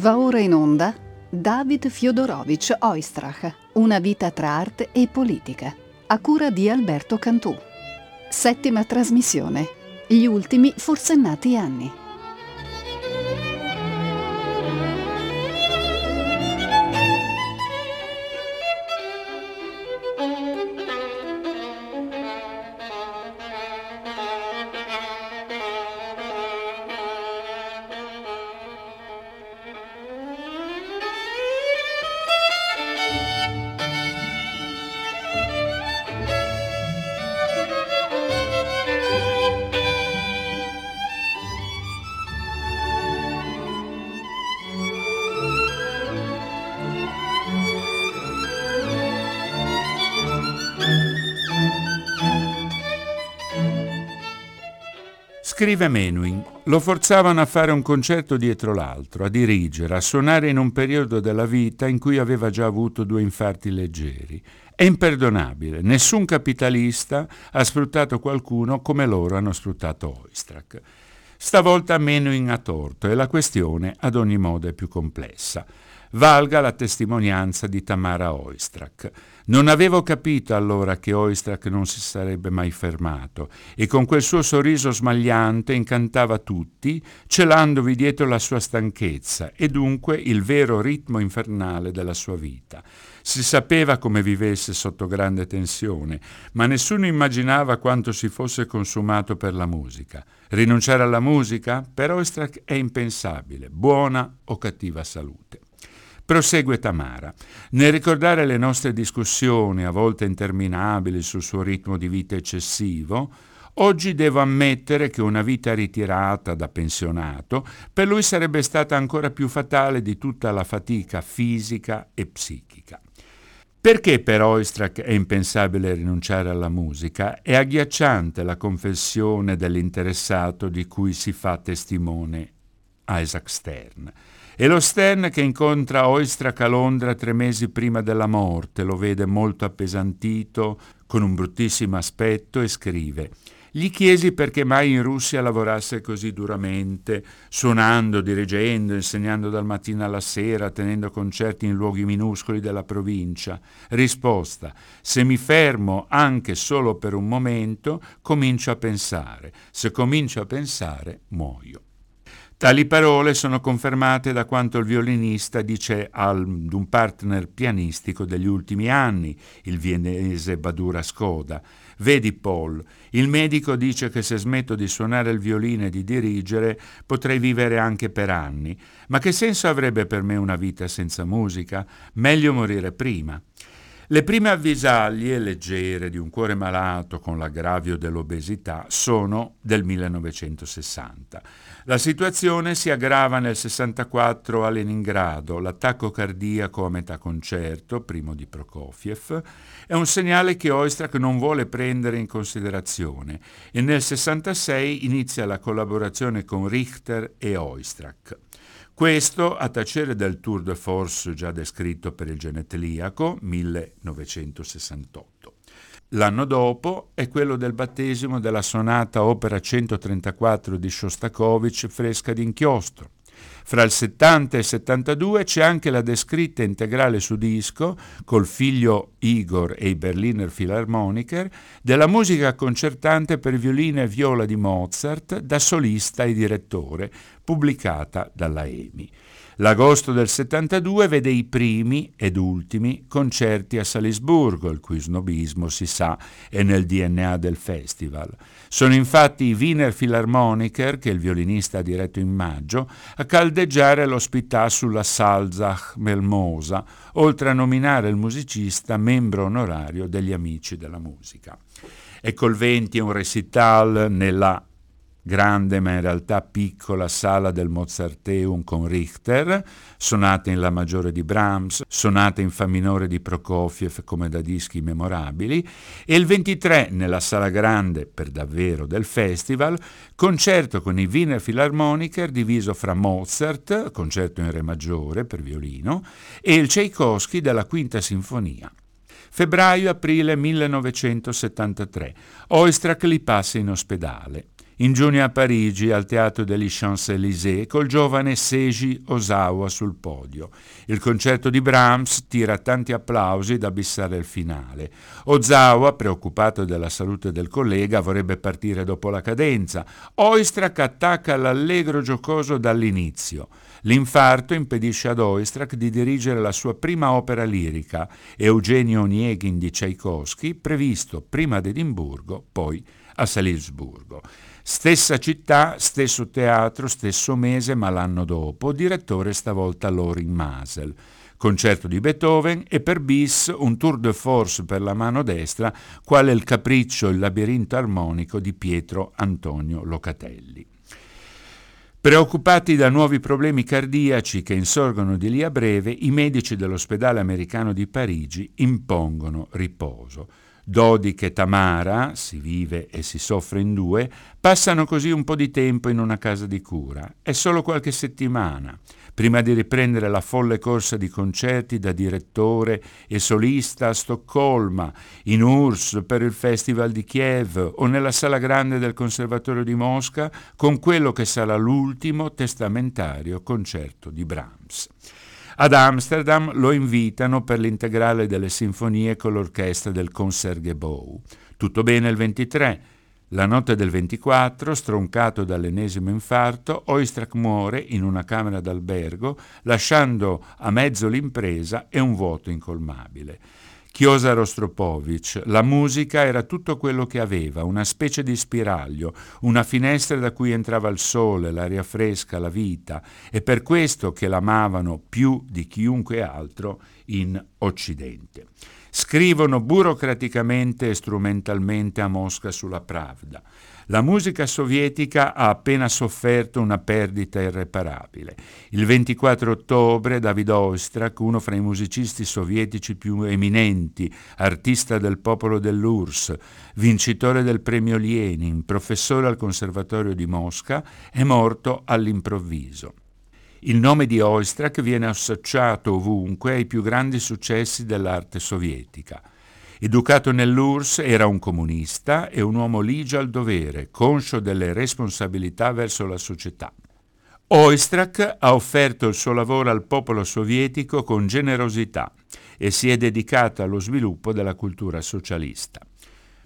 Va ora in onda David Fiodorovich Oistrach, Una vita tra arte e politica, a cura di Alberto Cantù. Settima trasmissione. Gli ultimi forsennati anni. Scrive Menuhin, lo forzavano a fare un concerto dietro l'altro, a dirigere, a suonare in un periodo della vita in cui aveva già avuto due infarti leggeri. È imperdonabile, nessun capitalista ha sfruttato qualcuno come loro hanno sfruttato Oistrakh. Stavolta Menuhin ha torto e la questione ad ogni modo è più complessa valga la testimonianza di Tamara Oistrakh. Non avevo capito allora che Oistrakh non si sarebbe mai fermato e con quel suo sorriso smagliante incantava tutti, celandovi dietro la sua stanchezza e dunque il vero ritmo infernale della sua vita. Si sapeva come vivesse sotto grande tensione, ma nessuno immaginava quanto si fosse consumato per la musica. Rinunciare alla musica? Per Oistrakh è impensabile, buona o cattiva salute. Prosegue Tamara. Nel ricordare le nostre discussioni, a volte interminabili, sul suo ritmo di vita eccessivo, oggi devo ammettere che una vita ritirata da pensionato per lui sarebbe stata ancora più fatale di tutta la fatica fisica e psichica. Perché per Oistrakh è impensabile rinunciare alla musica? È agghiacciante la confessione dell'interessato di cui si fa testimone Isaac Stern. È lo Stern che incontra Oistrakh a Londra tre mesi prima della morte, lo vede molto appesantito, con un bruttissimo aspetto e scrive gli chiesi perché mai in Russia lavorasse così duramente, suonando, dirigendo, insegnando dal mattino alla sera, tenendo concerti in luoghi minuscoli della provincia. Risposta: se mi fermo anche solo per un momento, comincio a pensare. Se comincio a pensare, muoio. Tali parole sono confermate da quanto il violinista dice ad un partner pianistico degli ultimi anni, il vienese Badura Skoda. Vedi Paul, il medico dice che se smetto di suonare il violino e di dirigere potrei vivere anche per anni, ma che senso avrebbe per me una vita senza musica? Meglio morire prima. Le prime avvisaglie leggere di un cuore malato con l'aggravio dell'obesità sono del 1960. La situazione si aggrava nel 64 a Leningrado. L'attacco cardiaco a metà concerto, primo di Prokofiev, è un segnale che Oistrakh non vuole prendere in considerazione e nel 66 inizia la collaborazione con Richter e Oistrakh. Questo a tacere del tour de force già descritto per il geneteliaco 1968. L'anno dopo è quello del battesimo della sonata opera 134 di Shostakovich fresca d'inchiostro. Fra il 70 e il 72 c'è anche la descritta integrale su disco, col figlio Igor e i Berliner Philharmoniker, della musica concertante per violino e viola di Mozart da solista e direttore, pubblicata dalla EMI. L'agosto del 72 vede i primi ed ultimi concerti a Salisburgo, il cui snobismo, si sa, è nel DNA del festival. Sono infatti i Wiener Philharmoniker, che il violinista ha diretto in maggio, a caldeggiare l'ospità sulla Salzach Melmosa, oltre a nominare il musicista membro onorario degli Amici della Musica. E col 20 un recital nella grande ma in realtà piccola sala del Mozarteum con Richter, sonate in La maggiore di Brahms, sonate in Fa minore di Prokofiev come da dischi memorabili, e il 23 nella sala grande per davvero del festival, concerto con i Wiener Philharmoniker diviso fra Mozart, concerto in Re maggiore per violino, e il Tchaikovsky della Quinta Sinfonia. Febbraio-aprile 1973. Oistrakh li passa in ospedale. In giugno a Parigi al Teatro degli Champs-Élysées col giovane Seiji Osawa sul podio. Il concerto di Brahms tira tanti applausi da bissare il finale. Ozawa, preoccupato della salute del collega, vorrebbe partire dopo la cadenza. Oistrakh attacca l'allegro giocoso dall'inizio. L'infarto impedisce ad Oistrakh di dirigere la sua prima opera lirica, Eugenio Onegin di Tchaikovsky, previsto prima ad Edimburgo, poi a Salisburgo. Stessa città, stesso teatro, stesso mese, ma l'anno dopo, direttore stavolta Lorin Masel. Concerto di Beethoven e per bis un tour de force per la mano destra, quale il capriccio Il labirinto armonico di Pietro Antonio Locatelli. Preoccupati da nuovi problemi cardiaci che insorgono di lì a breve, i medici dell'ospedale americano di Parigi impongono riposo. Dodik e Tamara, si vive e si soffre in due, passano così un po' di tempo in una casa di cura. È solo qualche settimana, prima di riprendere la folle corsa di concerti da direttore e solista a Stoccolma, in URSS per il Festival di Kiev o nella sala grande del Conservatorio di Mosca con quello che sarà l'ultimo testamentario concerto di Brahms. Ad Amsterdam lo invitano per l'integrale delle sinfonie con l'orchestra del Concertgebouw. Tutto bene il 23. La notte del 24, stroncato dall'ennesimo infarto, Oistrakh muore in una camera d'albergo, lasciando a mezzo l'impresa e un vuoto incolmabile. Chiosa Rostropovich, la musica era tutto quello che aveva, una specie di spiraglio, una finestra da cui entrava il sole, l'aria fresca, la vita, e per questo che l'amavano più di chiunque altro in Occidente. Scrivono burocraticamente e strumentalmente a Mosca sulla Pravda. La musica sovietica ha appena sofferto una perdita irreparabile. Il 24 ottobre David Oistrakh, uno fra i musicisti sovietici più eminenti, artista del popolo dell'URSS, vincitore del premio Lenin, professore al Conservatorio di Mosca, è morto all'improvviso. Il nome di Oistrakh viene associato ovunque ai più grandi successi dell'arte sovietica. Educato nell'URSS, era un comunista e un uomo ligio al dovere, conscio delle responsabilità verso la società. Oistrakh ha offerto il suo lavoro al popolo sovietico con generosità e si è dedicato allo sviluppo della cultura socialista.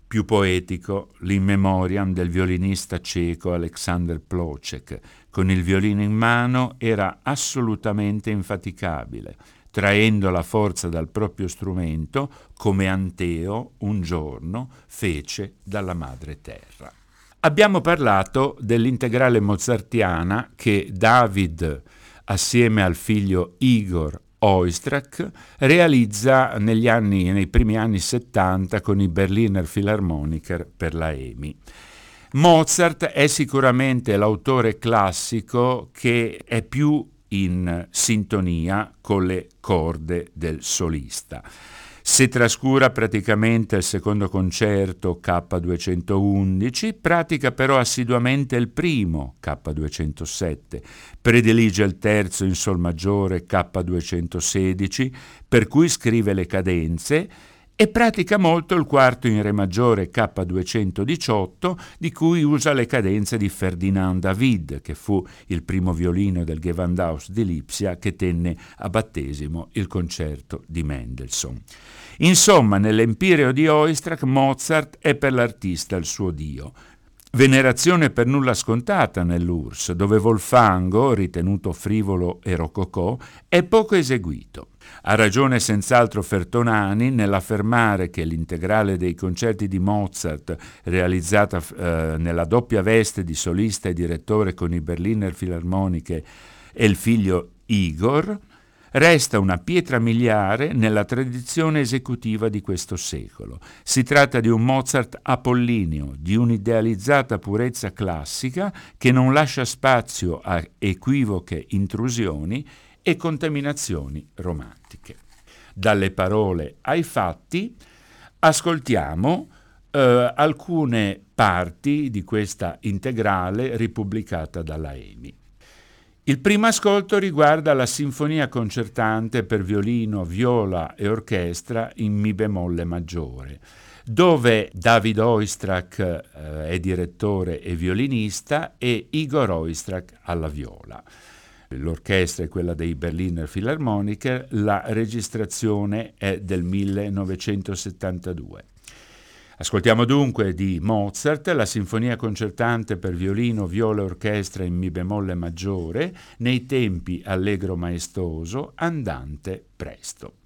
Più poetico, l'in memoriam del violinista ceco Alexander Plocek, con il violino in mano, era assolutamente infaticabile traendo la forza dal proprio strumento, come Anteo un giorno fece dalla madre terra. Abbiamo parlato dell'integrale mozartiana che David, assieme al figlio Igor Oistrakh, realizza anni, nei primi anni 70 con i Berliner Philharmoniker per la EMI. Mozart è sicuramente l'autore classico che è più in sintonia con le corde del solista. Si trascura praticamente il secondo concerto K211, pratica però assiduamente il primo K207, predilige il terzo in Sol maggiore K216, per cui scrive le cadenze e pratica molto il quarto in Re maggiore K218, di cui usa le cadenze di Ferdinand David, che fu il primo violino del Gewandhaus di Lipsia che tenne a battesimo il concerto di Mendelssohn. Insomma, nell'Empireo di Oistrakh Mozart è per l'artista il suo dio. Venerazione per nulla scontata nell'URSS, dove Volfango, ritenuto frivolo e rococò, è poco eseguito. Ha ragione senz'altro Fertonani nell'affermare che l'integrale dei concerti di Mozart, realizzata eh, nella doppia veste di solista e direttore con i Berliner Philharmoniche e il figlio Igor, resta una pietra miliare nella tradizione esecutiva di questo secolo. Si tratta di un Mozart apollineo, di un'idealizzata purezza classica che non lascia spazio a equivoche intrusioni e contaminazioni romantiche. Dalle parole ai fatti ascoltiamo eh, alcune parti di questa integrale ripubblicata dalla EMI. Il primo ascolto riguarda la sinfonia concertante per violino, viola e orchestra in Mi bemolle maggiore. dove David Oistrakh eh, è direttore e violinista e Igor Oistrakh alla viola. L'orchestra è quella dei Berliner Philharmoniker, la registrazione è del 1972. Ascoltiamo dunque di Mozart la sinfonia concertante per violino, viola e orchestra in Mi bemolle maggiore, nei tempi allegro maestoso, andante presto.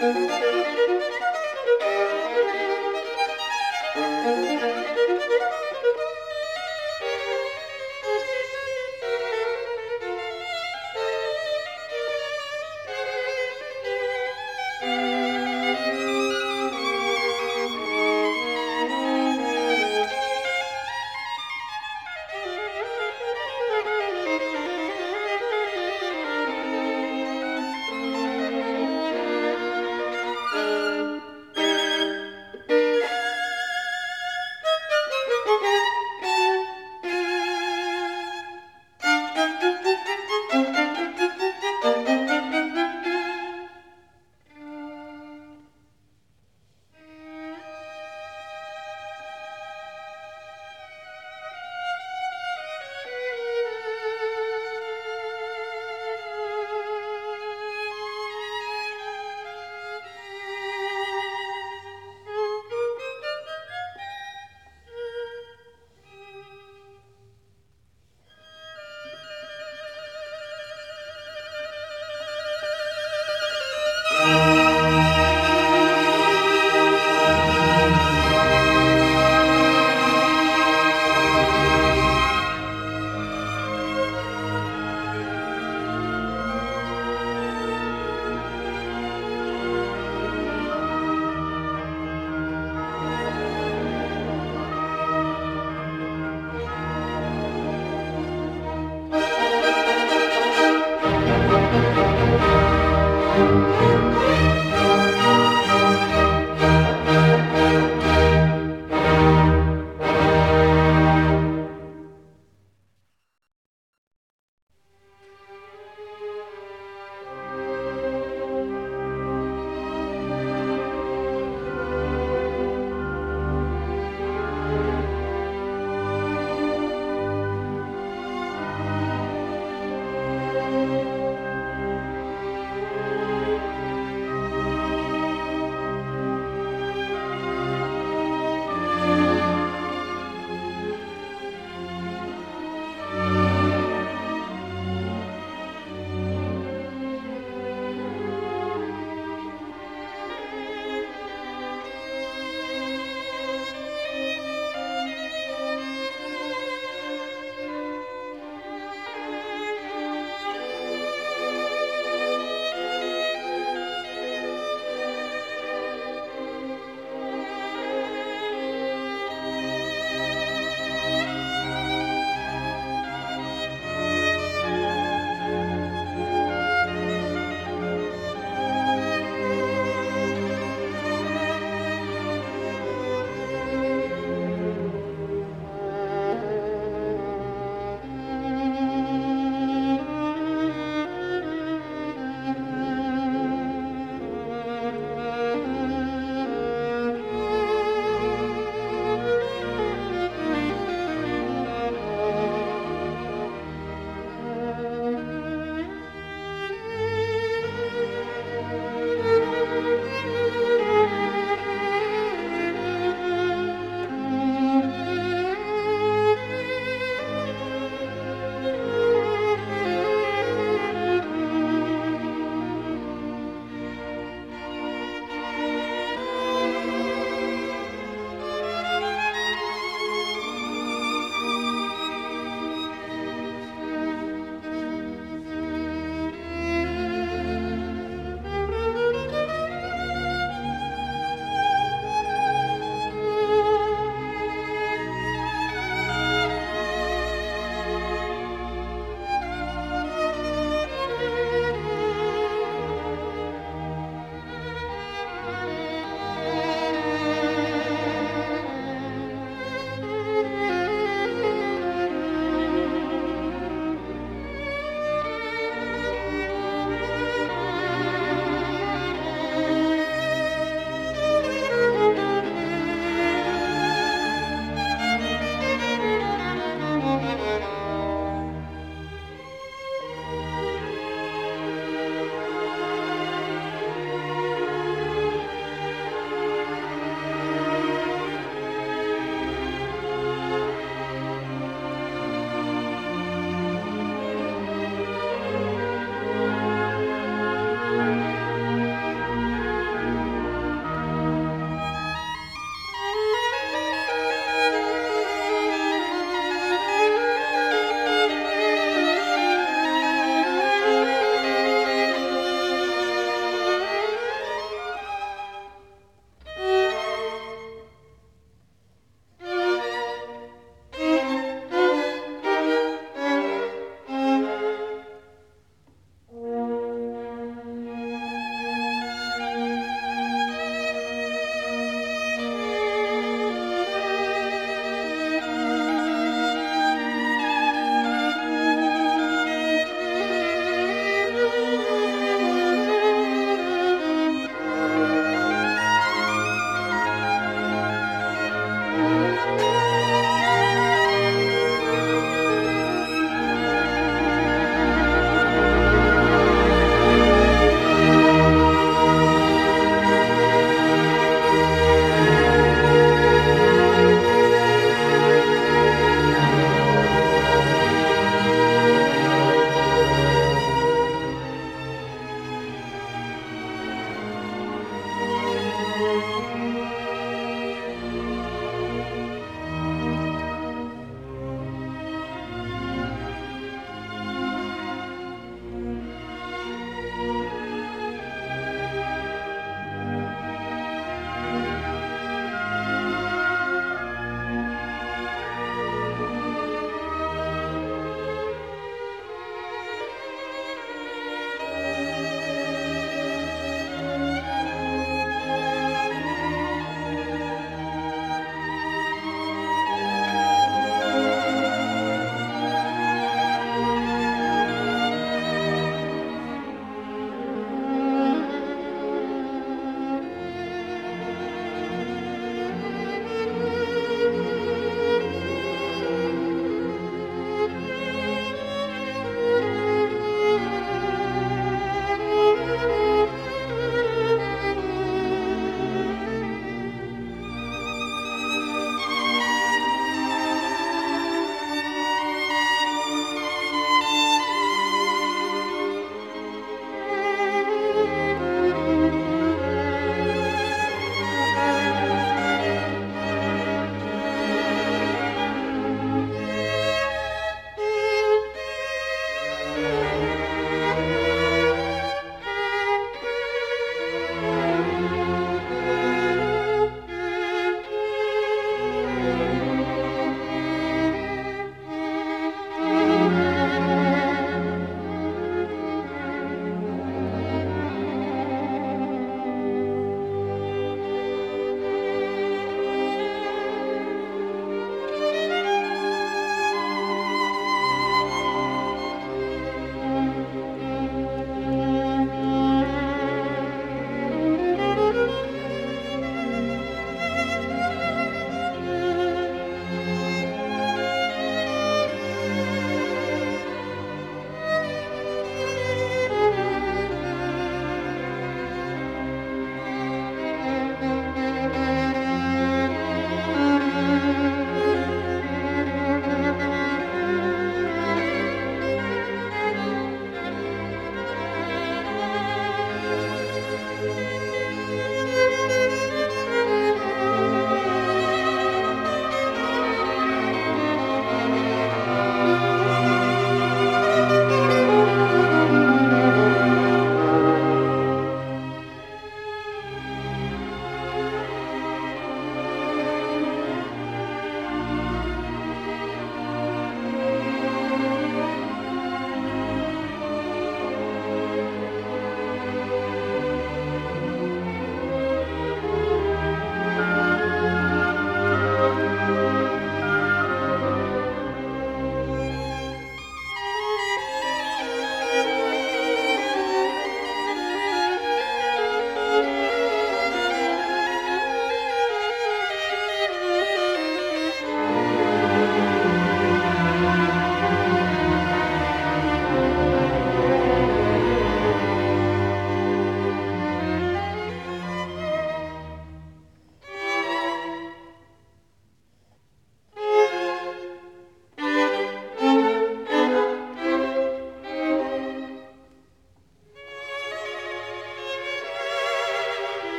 Música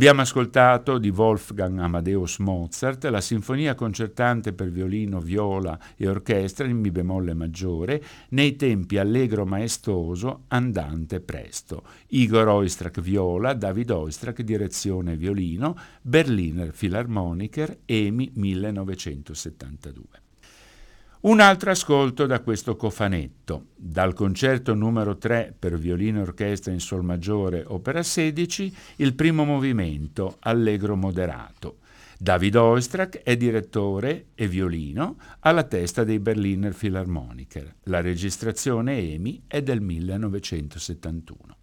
Abbiamo ascoltato di Wolfgang Amadeus Mozart la sinfonia concertante per violino, viola e orchestra in Mi bemolle maggiore nei tempi allegro maestoso, andante presto. Igor Oistrakh viola, David Oistrakh direzione violino, Berliner Philharmoniker, EMI 1972. Un altro ascolto da questo cofanetto, dal concerto numero 3 per violino e orchestra in sol maggiore, opera 16, il primo movimento, allegro moderato. David Oistrakh è direttore e violino alla testa dei Berliner Philharmoniker. La registrazione EMI è del 1971.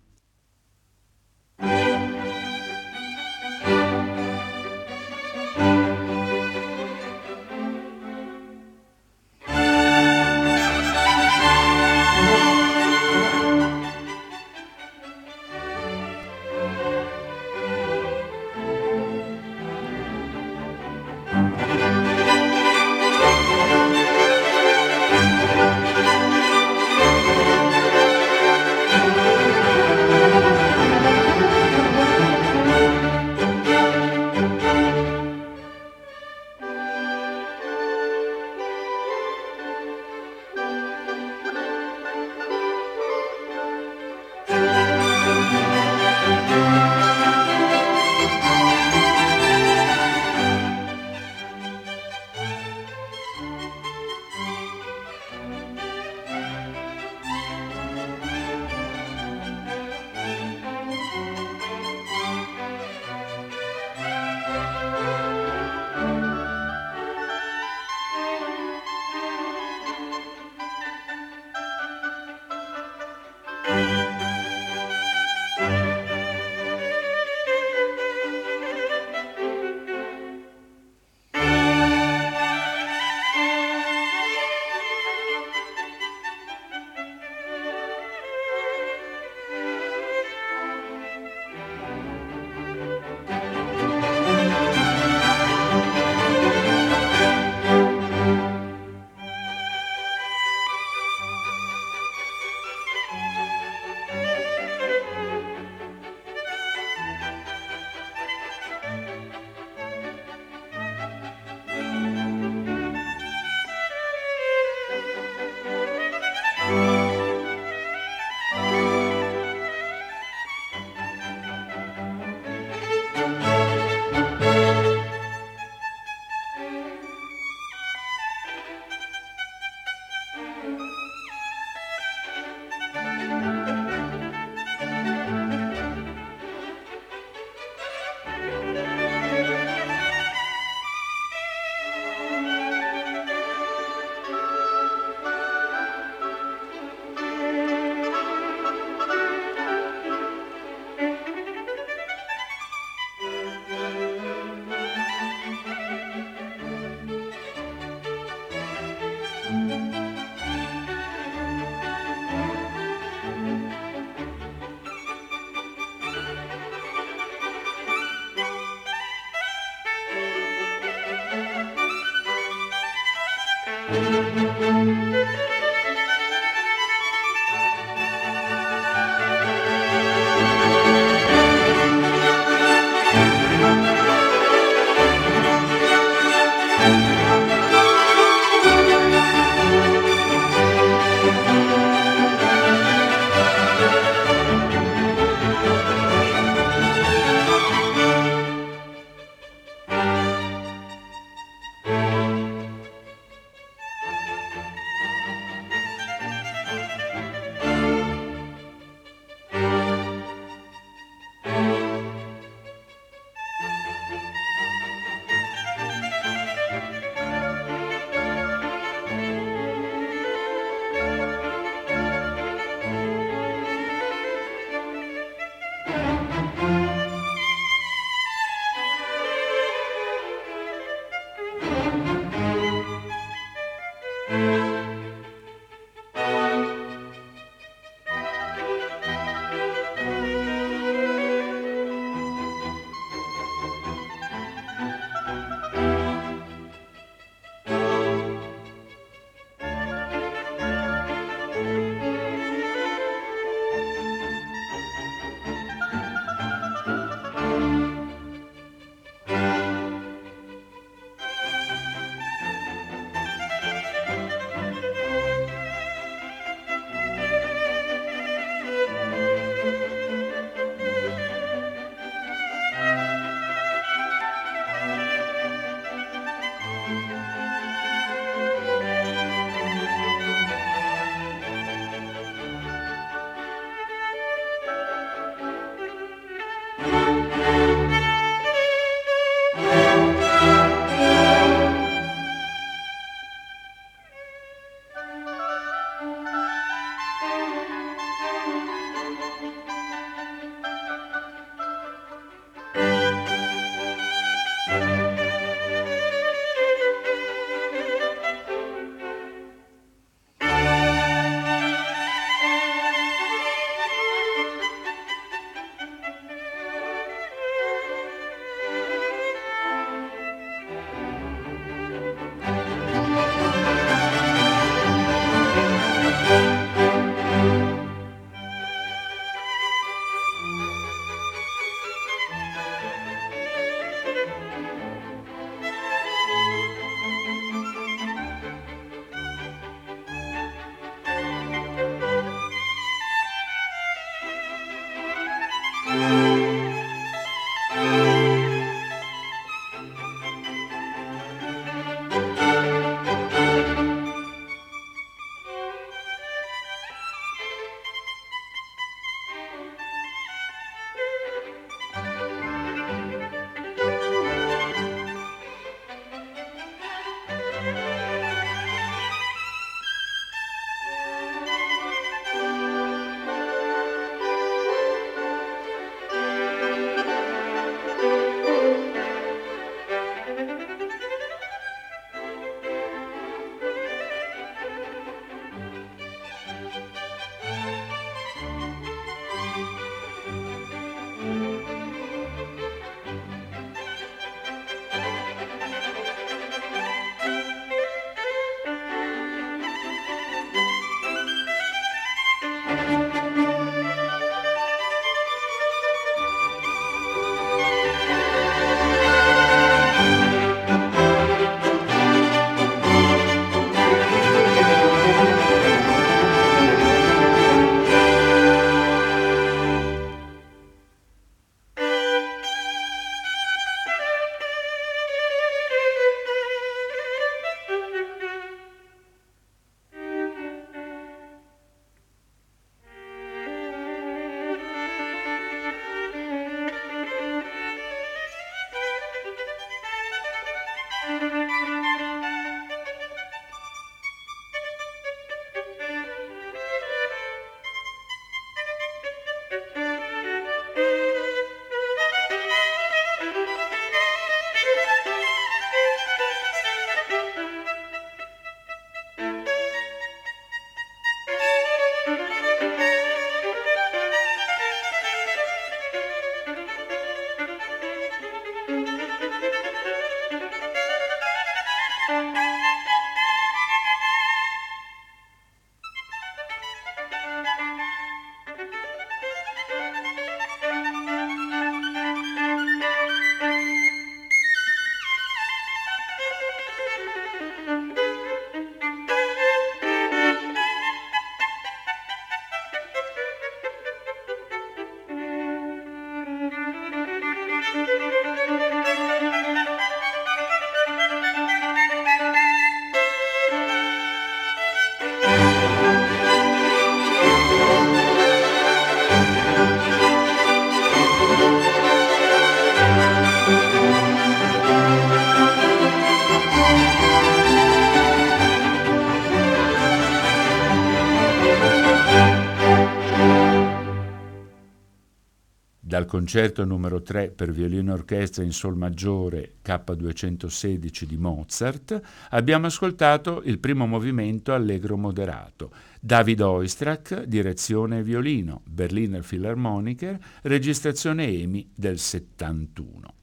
Concerto numero 3 per violino e orchestra in sol maggiore K216 di Mozart, abbiamo ascoltato il primo movimento allegro moderato. David Oistrakh, direzione e violino, Berliner Philharmoniker, registrazione EMI del 71.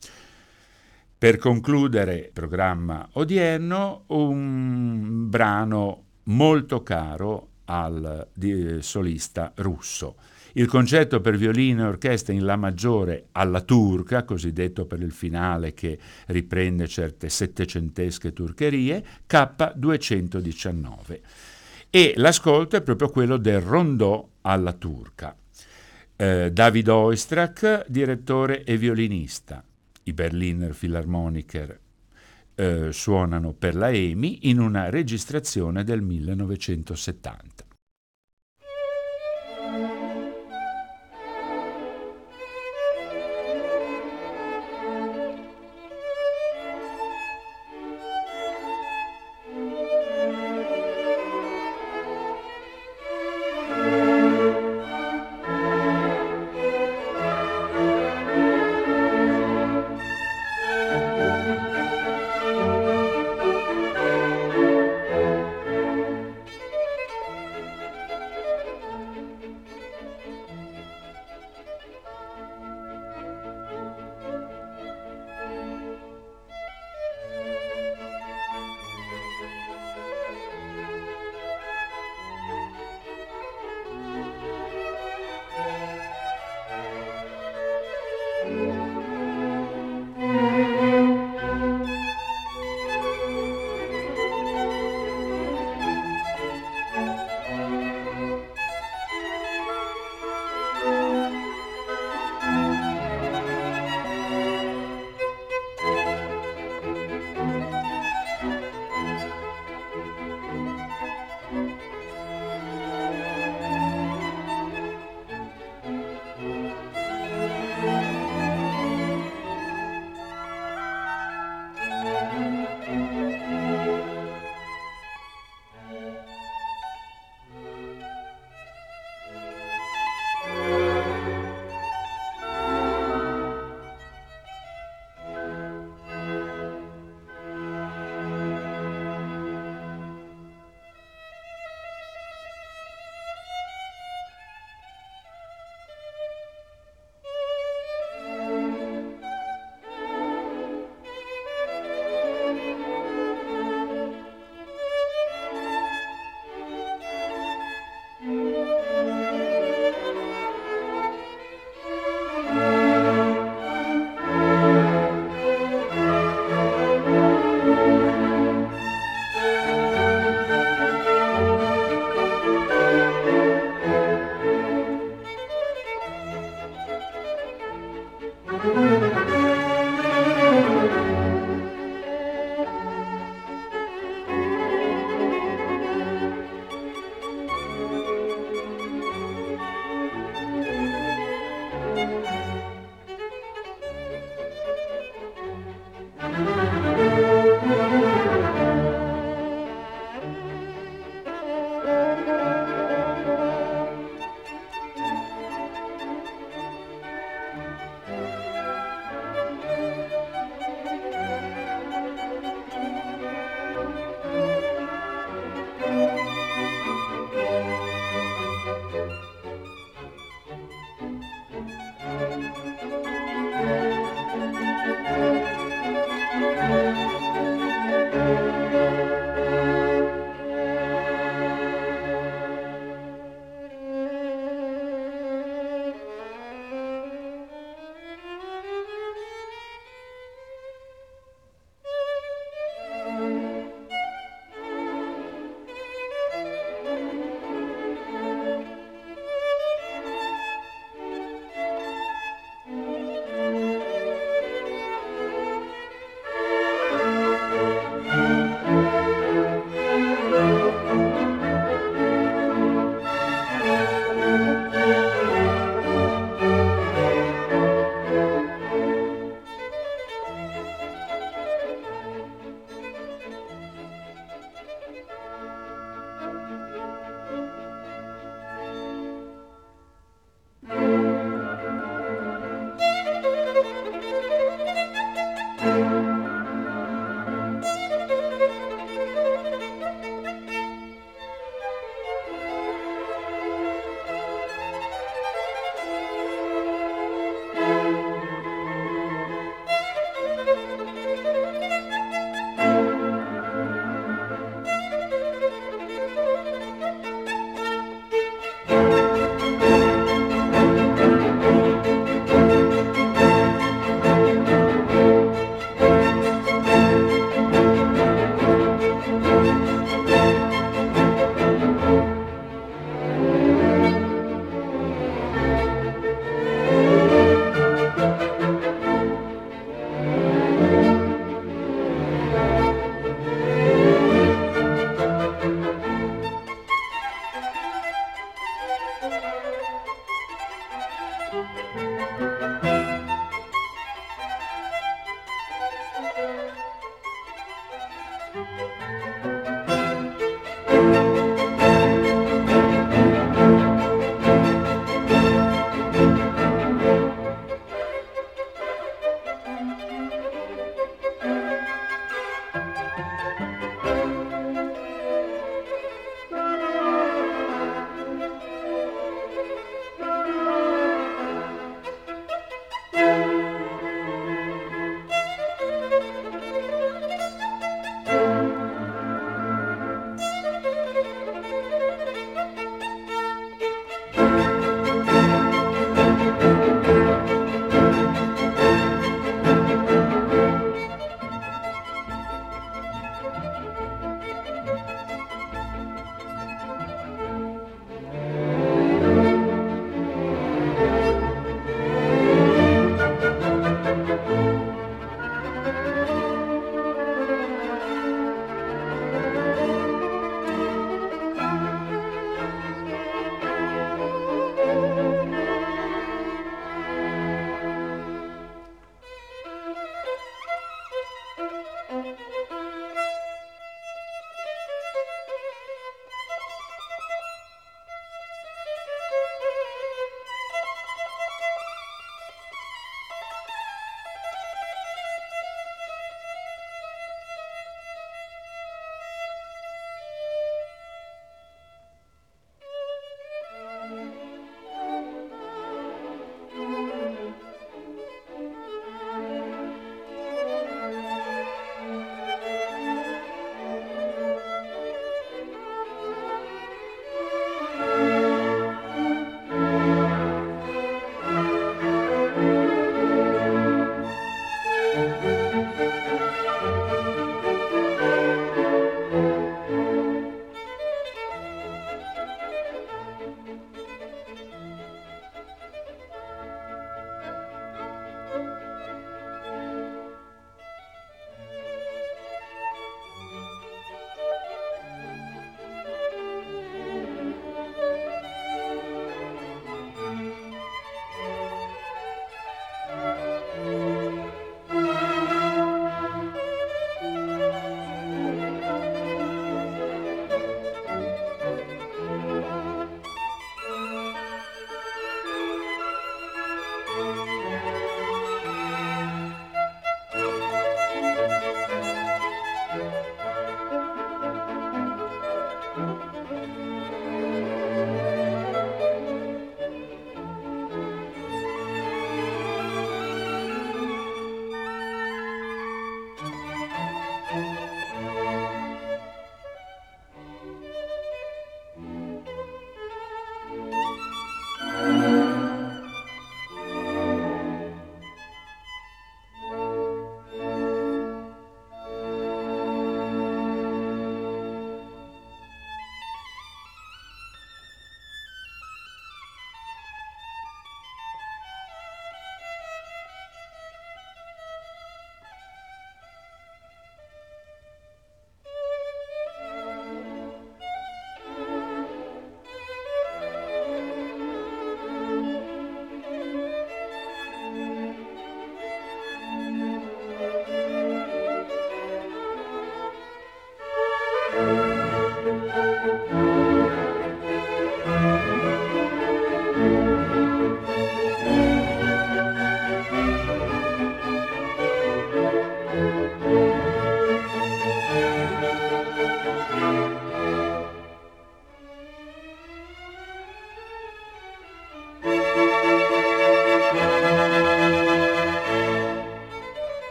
Per concludere il programma odierno, un brano molto caro al solista russo. Il concerto per violino e orchestra in La maggiore alla turca, cosiddetto per il finale che riprende certe settecentesche turcherie, K219. E l'ascolto è proprio quello del rondò alla turca. Eh, David Oistrakh, direttore e violinista. I Berliner Philharmoniker eh, suonano per la EMI in una registrazione del 1970.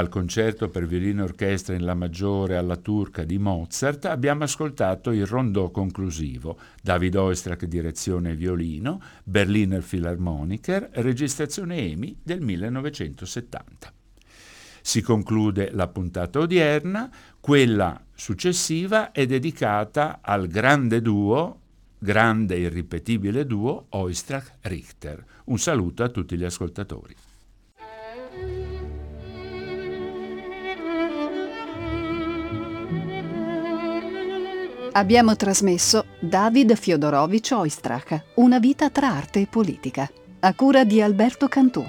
Dal concerto per violino e orchestra in La maggiore alla turca di Mozart abbiamo ascoltato il rondò conclusivo, David Oistrakh direzione violino, Berliner Philharmoniker, registrazione EMI del 1970. Si conclude la puntata odierna, quella successiva è dedicata al grande duo, grande e irripetibile duo Oistrakh-Richter. Un saluto a tutti gli ascoltatori. Abbiamo trasmesso David Fiodorovich Oistrakh, Una vita tra arte e politica, a cura di Alberto Cantù.